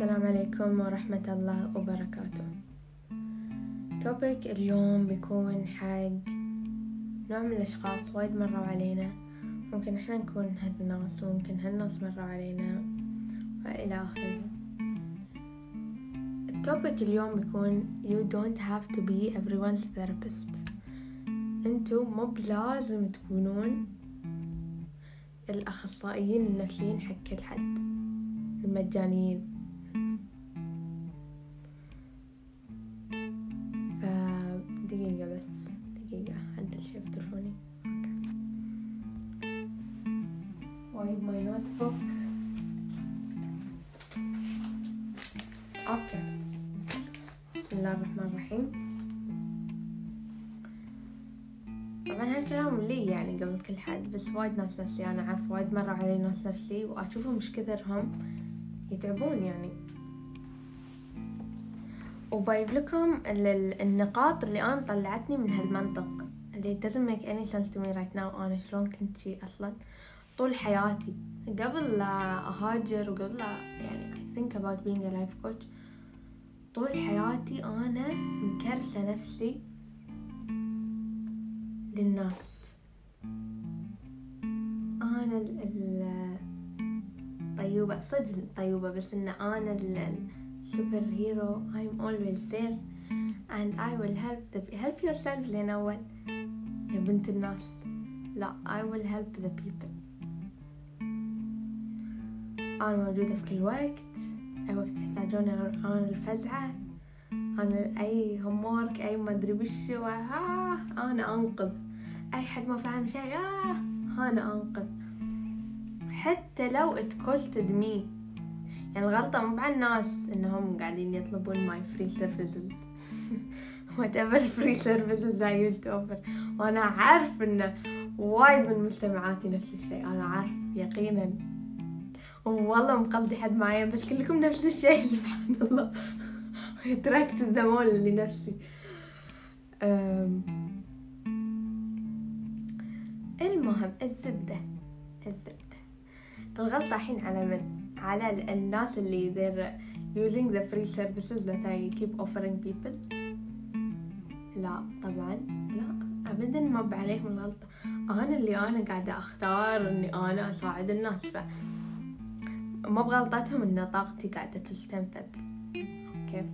السلام عليكم ورحمة الله وبركاته. topic اليوم بيكون حق نوع من الأشخاص وايد مروا علينا. ممكن إحنا نكون هالناس وممكن هالناس مروا علينا. وإلى آخره. ال topic اليوم بيكون you don't have to be everyone's therapist. انتو مو بلازم تكونون الأخصائيين النفسيين حق كل حد المجانيين فدقيقة بس دقيقة عدل شي في تلفوني وايد my notebook okay بسم الله الرحمن الرحيم. طبعا هالكلام لي يعني قبل كل حد بس وايد ناس نفسي أنا عارف وايد مرة علي ناس نفسي وأشوفهم مش كثرهم يتعبون يعني. وبايب لكم النقاط اللي أنا طلعتني من هالمنطق اللي doesn't make any sense to me right now أنا شلون كنت شي أصلا؟ طول حياتي قبل لا أهاجر وقبل لا يعني I think about being a life coach طول حياتي أنا مكرسة نفسي للناس. أنا ال طيوبة صدق طيوبة بس إن أنا السوبر هيرو I'm always there and I will help the help yourself لين أول يا بنت الناس لا I will help the people. أنا موجودة في كل وقت أي وقت تحتاجون أنا الفزعة أنا أي homework أي ما أدري آه أنا أنقذ. أي حد ما فهم شيء آه أنا أنقذ. حتى لو it costed me الغلطة مو على الناس إنهم قاعدين يطلبون my free services. Whatever free services I used to offer. وأنا عارف إنه وايد من مجتمعاتي نفس الشيء. أنا عارف يقينا. والله مقضي حد معين بس كلكم نفس الشيء. سبحان الله. تركت الزمان لنفسي. المهم الزبدة. الزبدة. الغلطة الحين على من؟ على الناس اللي they're using the free services that I keep offering people. لا طبعا لا. ابدا ما بعليهم الغلطة أنا اللي أنا قاعدة أختار إني أنا أساعد الناس ف ما بغلطتهم إن طاقتي قاعدة تستنفذ. okay.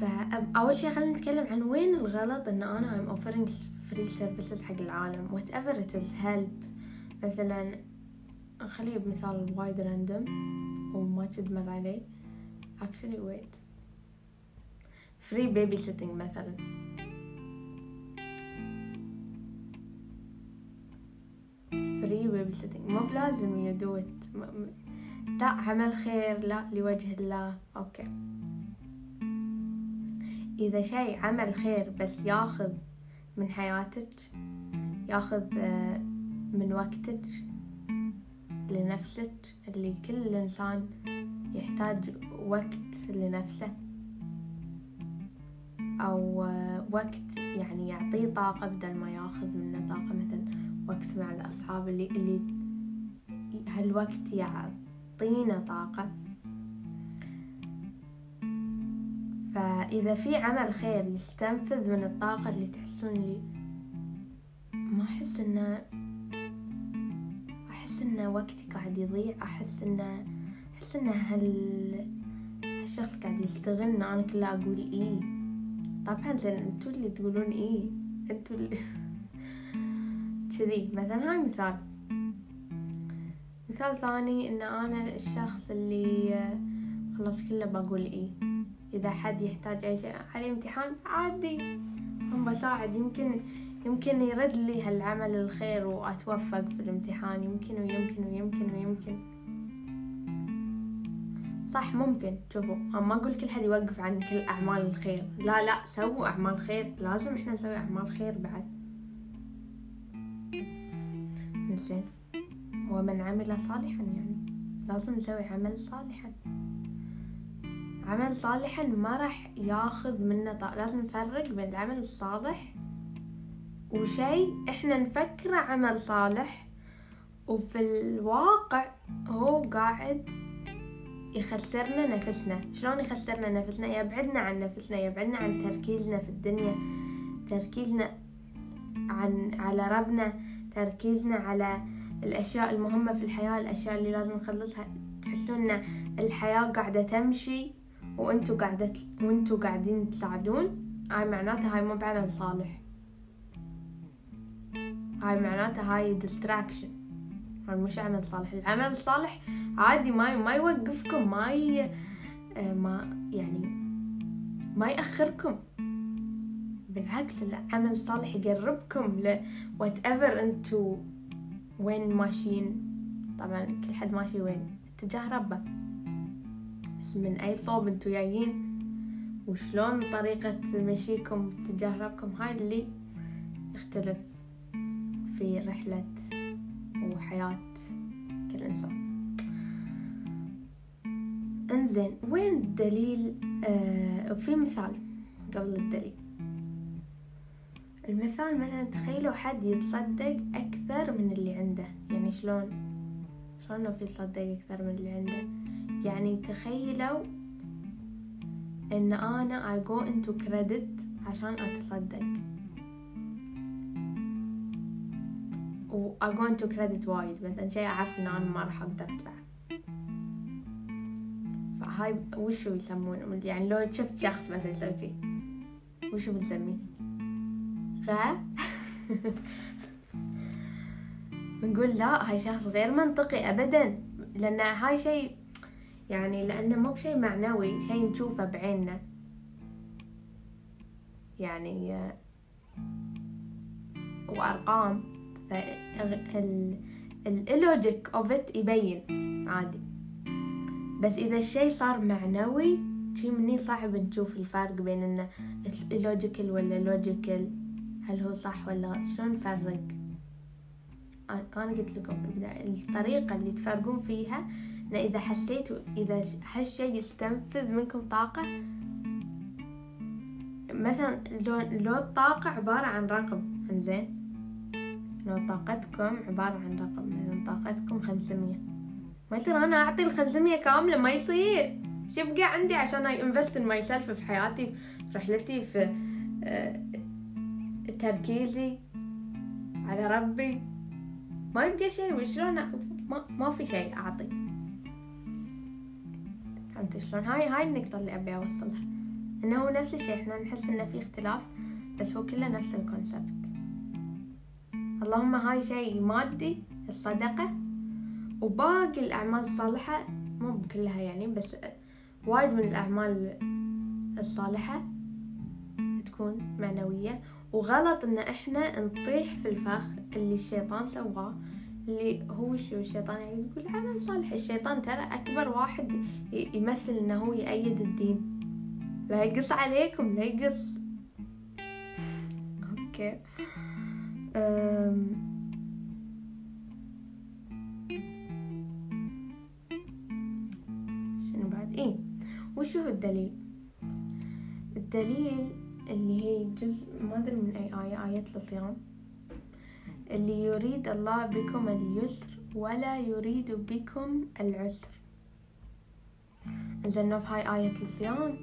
فأول شي خلينا نتكلم عن وين الغلط إن أنا I'm offering free services حق العالم. Whatever it is help. مثلا خليه بمثال وايد random وما تدمر علي actually wait. Free babysitting مثلا. Free babysitting. مو بلازم it. لا عمل خير لا لوجه الله. أوكي. إذا شيء عمل خير بس ياخذ من حياتك ياخذ من وقتك لنفسك اللي كل إنسان يحتاج وقت لنفسه. أو وقت يعني يعطيه طاقة بدل ما ياخذ منه طاقة. مثل وقت مع الأصحاب اللي اللي هالوقت يعطينا طاقة. فإذا في عمل خير يستنفذ من الطاقة اللي تحسون لي ما أحس إنه إنه وقتي قاعد يضيع أحس إنه أحس إنه هال هالشخص قاعد يستغلنا أنا كلها أقول إيه؟ طبعا لأن أنتوا اللي تقولون إيه؟ أنتوا اللي كذي. مثلا هاي مثال. مثال ثاني إن أنا الشخص اللي خلاص كله بقول إيه. إذا حد يحتاج أي شيء عليه امتحان عادي. هم بساعد. يمكن يمكن يرد لي هالعمل الخير وأتوفق في الامتحان يمكن ويمكن ويمكن ويمكن. صح ممكن. شوفوا أنا ما أقول كل حد يوقف عن كل أعمال الخير. لا لا سووا أعمال خير. لازم إحنا نسوي أعمال خير بعد. زين ومن عمل صالحا يعني. لازم نسوي عمل صالحا. عمل صالحا ما راح ياخذ منا طاقة. لازم نفرق بين العمل الصالح وشيء إحنا نفكره عمل صالح وفي الواقع هو قاعد يخسرنا نفسنا. شلون يخسرنا نفسنا؟ يبعدنا عن نفسنا يبعدنا عن تركيزنا في الدنيا تركيزنا عن على ربنا تركيزنا على الأشياء المهمة في الحياة الأشياء اللي لازم نخلصها. تحسون إن الحياة قاعدة تمشي وأنتوا قاعدة وأنتوا قاعدين تساعدون. هاي معناتها هاي مو بعمل صالح. هاي معناتها هاي distraction هاي مش عمل صالح. العمل الصالح عادي ما ما يوقفكم ما ي... آه، ما يعني ما يأخركم. بالعكس العمل الصالح يقربكم ل whatever أنتوا وين ماشيين طبعا كل حد ماشي وين؟ اتجاه ربه. بس من أي صوب أنتوا جايين؟ وشلون طريقة مشيكم اتجاه ربكم؟ هاي اللي يختلف. في رحلة وحياة كل إنسان إنزين وين الدليل؟ آه في مثال قبل الدليل. المثال مثلا تخيلوا حد يتصدق أكثر من اللي عنده. يعني شلون؟ شلون لو في يتصدق أكثر من اللي عنده؟ يعني تخيلوا إن أنا I go into credit عشان أتصدق. و I go into credit وايد مثلا شي أعرف إن أنا ما راح أقدر أدفعه فهاي وشو يسمون يعني لو شفت شخص مثلا شي وشو بنسميه؟ غا؟ بنقول لا هاي شخص غير منطقي ابدا لأن هاي شيء يعني لأنه مو بشيء معنوي شيء نشوفه بعيننا. يعني وأرقام. ال logic of it يبين عادي. بس إذا الشيء صار معنوي شي مني صعب نشوف الفرق بين إنه ال logical ولا illogical هل هو صح ولا شلون نفرق؟ أنا قلت لكم في البداية الطريقة اللي تفرقون فيها إن إذا حسيتوا إذا هالشي يستنفذ منكم طاقة مثلا لو الطاقة عبارة عن رقم إنزين؟ لو طاقتكم عبارة عن رقم مثلا طاقتكم خمسمية. ما يصير أنا أعطي الخمسمية كاملة ما يصير. شو يبقى عندي عشان I invest in myself في حياتي في رحلتي في آه، تركيزي على ربي؟ ما يبقى شيء وشلون؟ ما, ما في شيء أعطي. فهمت شلون؟ هاي هاي النقطة اللي أبي أوصلها. إنه هو نفس الشيء إحنا نحس إنه في اختلاف بس هو كله نفس الكونسبت اللهم هاي شيء مادي الصدقة وباقي الأعمال الصالحة مو كلها يعني بس وايد من الأعمال الصالحة تكون معنوية. وغلط إن إحنا نطيح في الفخ اللي الشيطان سواه اللي هو شو الشيطان يعني يقول عمل صالح. الشيطان ترى أكبر واحد يمثل إنه هو يأيد الدين. لا يقص عليكم لا يقص. أوكي. شنو بعد؟ إيه. وشو هو الدليل؟ الدليل اللي هي جزء ما أدري من أي آية آية الصيام. اللي يريد الله بكم اليسر ولا يريد بكم العسر. زين في هاي آية الصيام.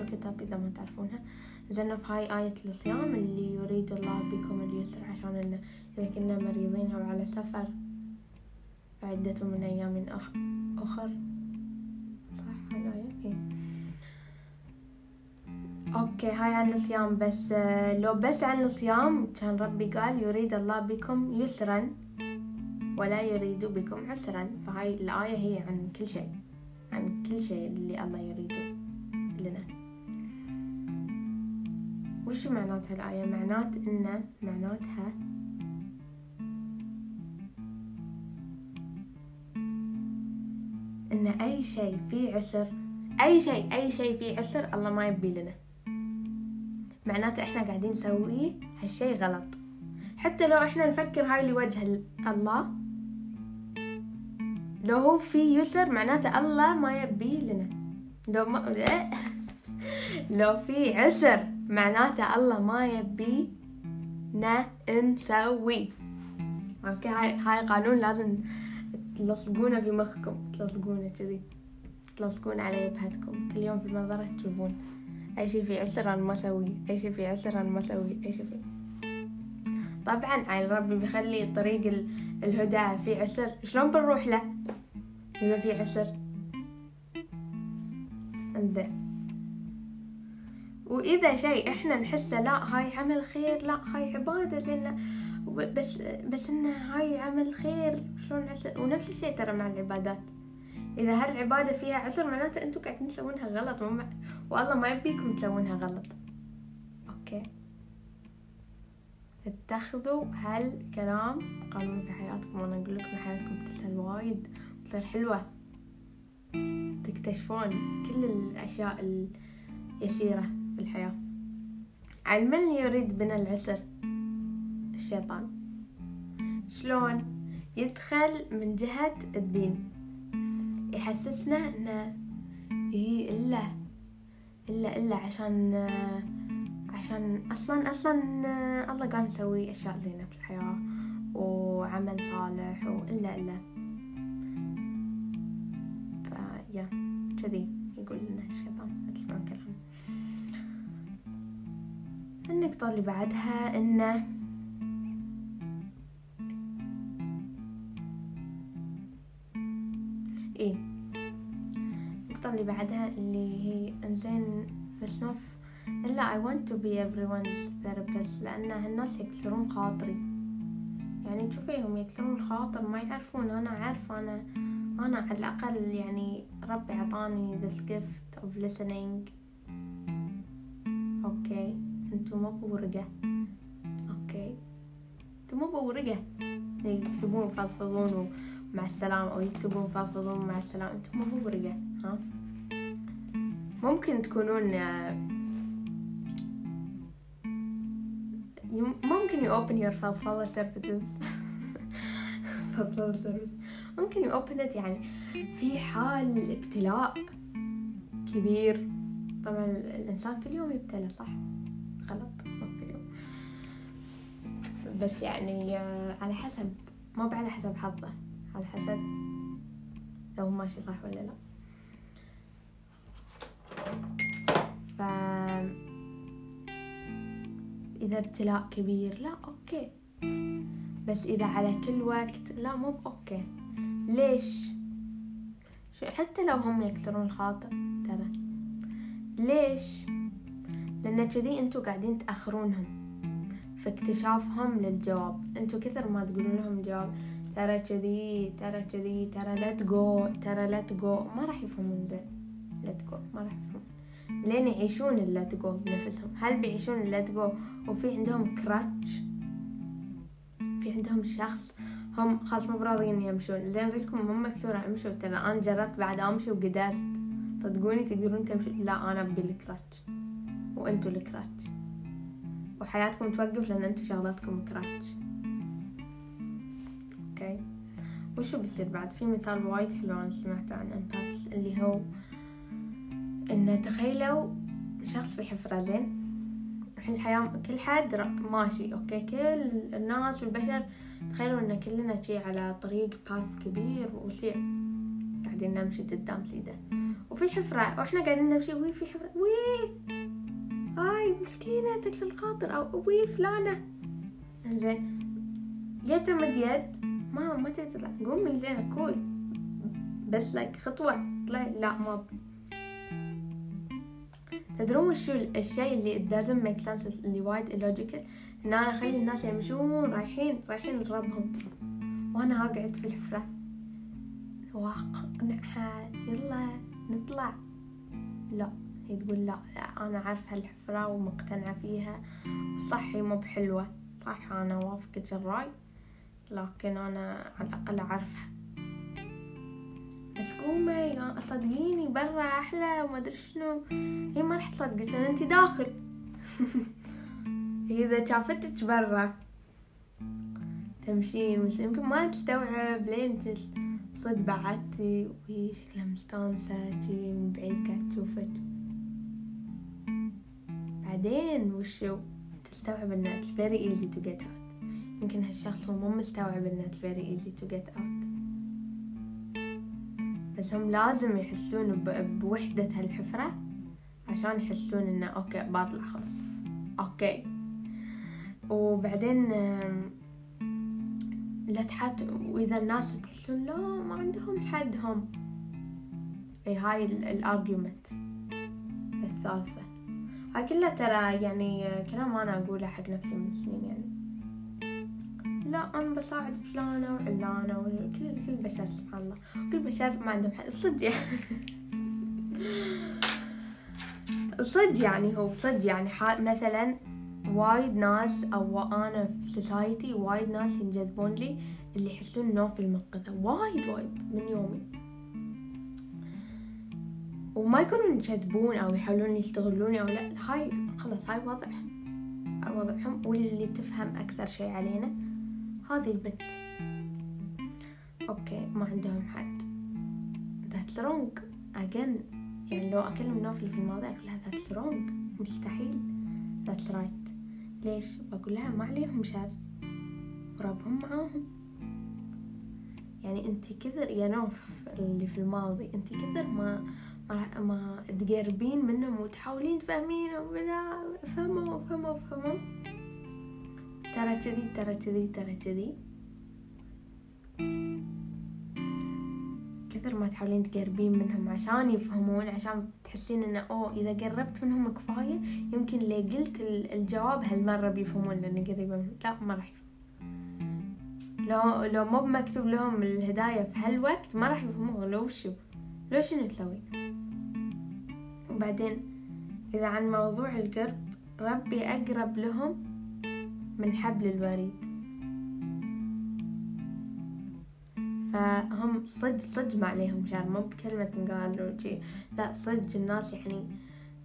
الكتاب إذا ما تعرفونها. زين في هاي آية الصيام اللي يريد الله بكم اليسر عشان إذا كنا مريضين أو على سفر فعدة من أيام أخر. صح؟ هاي آية؟ إيه. أوكي هاي عن الصيام. بس آه، لو بس عن الصيام كان ربي قال يريد الله بكم يسرا ولا يريد بكم عسرا. فهاي الآية هي عن كل شيء عن كل شيء اللي الله يريده لنا. وش معنات هالآية معنات إن معناتها إن أي شيء فيه عسر أي شيء أي شيء فيه عسر الله ما يبي لنا. معناته إحنا قاعدين نسويه هالشي غلط. حتى لو إحنا نفكر هاي لوجه الله لو هو في يسر معناته الله ما يبي لنا. لو ما لو في عسر. معناته الله ما يبي نا نسوي. okay هاي هاي قانون لازم تلصقونه في مخكم تلصقونه كذي تلصقون على جبهتكم كل يوم في المنظرة تشوفون. أي شي في عسر أنا ما أسويه أي شي في عسر أنا ما أسويه أي شي في طبعا عين ربي بيخلي طريق الهدى في عسر. شلون بنروح له؟ إذا في عسر. إنزين. وإذا شيء إحنا نحسه لا هاي عمل خير لا هاي عبادة لأن بس بس إن هاي عمل خير شلون عسر ونفس الشيء ترى مع العبادات. إذا هالعبادة فيها عسر معناته أنتوا قاعدين تسوونها غلط. والله ما يبيكم تسوونها غلط. أوكي. اتخذوا هالكلام قانون في حياتكم. وأنا أقول لكم حياتكم بتسهل وايد بتصير حلوة. تكتشفون كل الأشياء اليسيرة في الحياة. من يريد بنا العسر؟ الشيطان. شلون؟ يدخل من جهة الدين. يحسسنا انه إيه إلا إلا إلا عشان عشان أصلا أصلا الله قال نسوي أشياء زينة في الحياة وعمل صالح وإلا إلا. فيا كذي يقول لنا الشيطان مثل ما كلام النقطة اللي بعدها انه إيه؟ النقطة اللي بعدها اللي هي انزين بس نوف الا I want to be everyone's therapist لأن هالناس يكسرون خاطري. يعني تشوفيهم يكسرون الخاطر ما يعرفون. أنا عارفة أنا أنا على الأقل يعني ربي عطاني this gift of listening. okay بورقة okay. انتو مو بورقة يكتبون يفضفضون مع السلامة أو يكتبون فافضون مع السلامة. أنتم مو بورقة ها. ممكن تكونون ممكن you open your فضفضة services فضفضة ممكن you open it يعني في حال ابتلاء كبير. طبعا الإنسان كل يوم يبتلى صح؟ غلط. يوم بس يعني على حسب. مو على حسب حظه. على حسب لو ماشي صح ولا لا. ف إذا ابتلاء كبير لا okay. بس إذا على كل وقت لا مو okay. ليش؟ حتى لو هم يكسرون الخاطر ترى. ليش؟ لأن كذي أنتوا قاعدين تأخرونهم. في اكتشافهم للجواب. أنتوا كثر ما تقولون لهم جواب. ترى كذي ترى كذي ترى let go ترى let go ما راح يفهمون زين let go ما راح يفهمون. لين يعيشون ال let go بنفسهم. هل بيعيشون ال let go وفي عندهم crutch في عندهم شخص. هم خلاص مو براضيين يمشون. زين لكم هم مكسورة أمشوا. ترى أنا جربت بعد أمشي وقدرت. صدقوني تقدرون تمشوا. لا أنا بال crutch وأنتوا ال crutch. وحياتكم توقف لأن أنتوا شغلاتكم crutch. okay. وشو بيصير بعد؟ في مثال وايد حلو أنا سمعته عن empath اللي هو انه تخيلوا شخص في حفرة زين؟ الحين الحياة كل حد ماشي okay؟ كل الناس والبشر تخيلوا إن كلنا شي على طريق path كبير وسيع قاعدين نمشي قدام سيده وفي حفرة وإحنا قاعدين نمشي وي في حفرة؟ وي هاي مسكينة تكسر الخاطر أو وي فلانة. زين يتمد يد ما ما تبي تطلع. قومي زين كول بس لك خطوة. طلع لا ما تدرون وشو الشيء اللي doesn't make sense اللي وايد illogical إن أنا أخلي الناس يمشون رايحين رايحين لربهم. وأنا أقعد في الحفرة. واقنعها. يلا نطلع. لا. هي تقول لا, لا أنا عارفة الحفرة ومقتنعة فيها. صح هي مو بحلوة. صح أنا وافقة الرأي لكن أنا على الأقل أعرفها بس قومي صدقيني برا أحلى وما أدري شنو. هي ما راح تصدقك لأن أنت داخل. إذا شافتك برا. تمشين يمكن ما تستوعب لين صد بعدتي وهي شكلها مستانسة من بعيد قاعد تشوفك. بعدين وشو تستوعب انه it's very easy to get out. يمكن هالشخص هو مو مستوعب انه it's very easy to get out. بس هم لازم يحسون بوحدة هالحفرة عشان يحسون إنه okay بطلع خلاص. okay. وبعدين لا تحت وإذا الناس تحسون لا ما عندهم حد هم إي هاي ال argument الثالثة. هاي كلها ترى يعني كلام أنا أقوله حق نفسي من سنين يعني. لا أنا بساعد فلانة وعلانة وكل كل بشر سبحان الله. كل بشر ما عندهم حد صدق. صدق يعني هو صدق يعني مثلا وايد ناس أو أنا في society وايد ناس ينجذبون لي اللي يحسون إنه في المنقذة. وايد وايد من يومي. وما يكونوا ينجذبون أو يحاولون يستغلوني أو لا هاي خلاص هاي وضعهم. هاي وضعهم واللي تفهم أكثر شيء علينا هذه البنت. okay ما عندهم حد. That's wrong again. يعني لو أكلم نوفل في الماضي أقول لها that's wrong مستحيل. That's right. ليش؟ بقول لها ما عليهم شر. وربهم معاهم. يعني انت كثر يا نوف اللي في الماضي انت كثر ما ما, تقربين منهم وتحاولين تفهمينهم ولا فهموا فهموا فهموا. ترى كذي ترى كذي ترى كذي. كثر ما تحاولين تقربين منهم عشان يفهمون عشان تحسين إنه أوه إذا قربت منهم كفاية يمكن اللي قلت ال- الجواب هالمرة بيفهمون لاني قريبة منهم. لا ما راح لو لو مو مكتوب لهم الهداية في هالوقت ما راح يفهمون. لو شو؟ لو شنو تسوي؟ وبعدين إذا عن موضوع القرب ربي أقرب لهم من حبل الوريد. فهم صج صج ما عليهم شر مو بكلمة تنقال وشي لا صج الناس يعني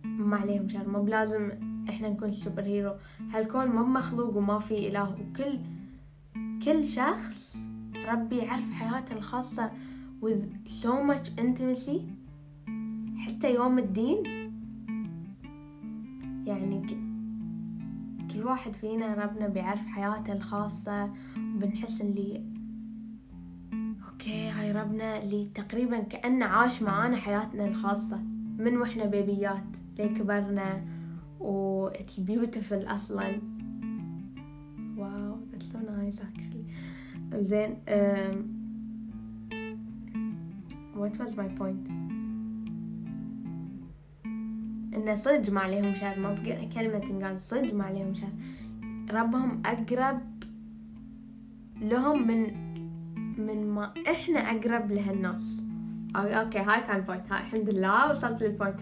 ما عليهم شر مو بلازم إحنا نكون سوبر هيرو. هالكون مو مخلوق وما في إله وكل كل شخص ربي يعرف حياته الخاصة with so much intimacy. حتى يوم الدين. يعني. كل واحد فينا ربنا بيعرف حياته الخاصة وبنحس اللي okay هاي ربنا اللي تقريبا كأنه عاش معانا حياتنا الخاصة من وإحنا بيبيات لين كبرنا و it's beautiful أصلا. wow that's so nice actually. زين um, what was my point إن صدق ما عليهم شر ما كلمة تنقال صدق ما عليهم شر ربهم أقرب لهم من من ما إحنا أقرب لهالناس أو- okay هاي كان point هاي الحمد لله وصلت لل point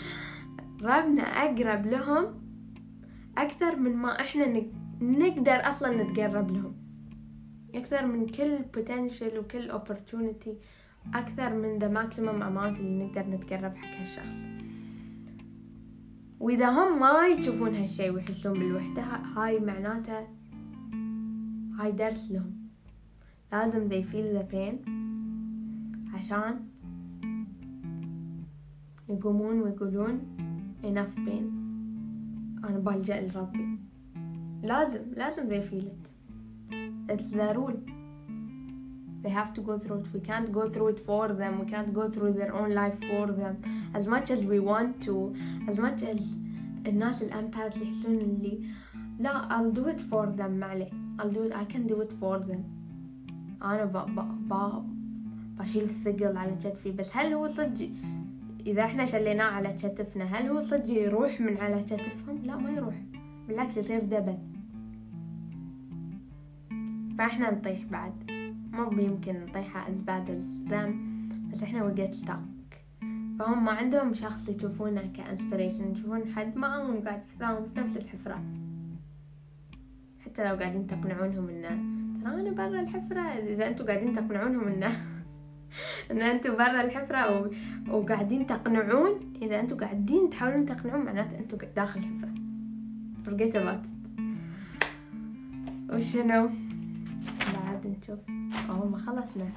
ربنا أقرب لهم أكثر من ما إحنا نق- نقدر أصلا نتقرب لهم. أكثر من كل potential وكل opportunity أكثر من the maximum amount اللي نقدر نتقرب حق هالشخص. وإذا هم ما يشوفون هالشي ويحسون بالوحدة هاي معناته هاي درس لهم. لازم they feel the pain عشان يقومون ويقولون enough pain. أنا بلجأ لربي. لازم لازم they feel it. It's the rule. They have to go through it we can't go through it for them we can't go through their own life for them as much as we want to as much as الناس الأمباث يحسون اللي لا I'll do it for them معلي I'll do it I can do it for them أنا ب ب ب بشيل الثقل على كتفي بس هل هو صدق إذا إحنا شليناه على كتفنا هل هو صدق يروح من على كتفهم لا ما يروح بالعكس يصير دبل فإحنا نطيح بعد مو بيمكن نطيحها as them بس إحنا get stuck. فهم ما عندهم شخص يشوفونه كانسبريشن يشوفون حد معاهم قاعد يحذاهم في نفس الحفرة. حتى لو قاعدين تقنعونهم إنه ترى أنا برا الحفرة إذا أنتم قاعدين تقنعونهم إنه إن أنتم برا الحفرة و... وقاعدين تقنعون إذا أنتم قاعدين تحاولون تقنعون معناته أنتم داخل الحفرة. Forget about it. وشنو؟ نشوف. اهو ما خلصنا.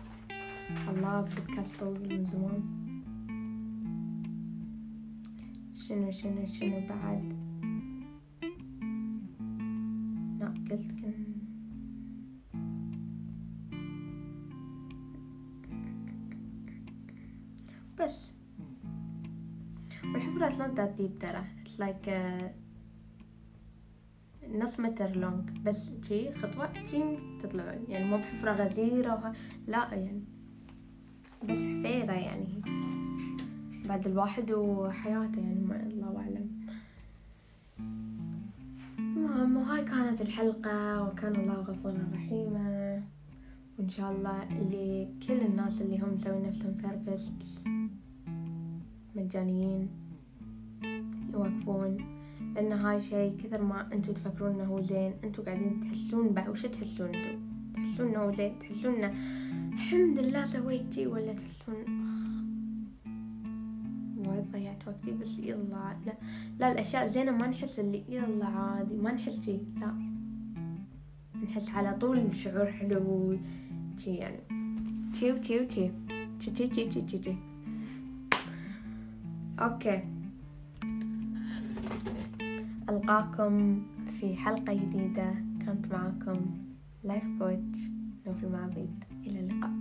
الله بودكاست طويل من زمان. شنو شنو شنو بعد؟ لا قلت كن بس. والحفرة that deep ترى. It's like uh, نص متر لونج بس شي خطوة شي تطلعون. يعني مو بحفرة غزيرة وه... لا يعني بس حفيرة يعني. بعد الواحد وحياته يعني ما الله أعلم. المهم وهاي كانت الحلقة وكان الله غفورا رحيما. وإن شاء الله لكل الناس اللي هم مسوين نفسهم ثيرابيست مجانيين يوقفون. لأن هاي شيء كثر ما أنتوا تفكرون إنه هو زين أنتوا قاعدين تحسون بعد وش تحسون أنتوا تحسون إنه هو زين تحسون إنه الحمد لله سويت شي ولا تحسون وايد ضيعت وقتي بس يلا لا لا الأشياء زينة ما نحس اللي يلا عادي ما نحس شي لا. نحس على طول شعور حلو شي يعني. شي وشي وشي شي شي شي شي. okay. ألقاكم في حلقة جديدة. كانت معاكم life coach نوف المعبيد إلى اللقاء.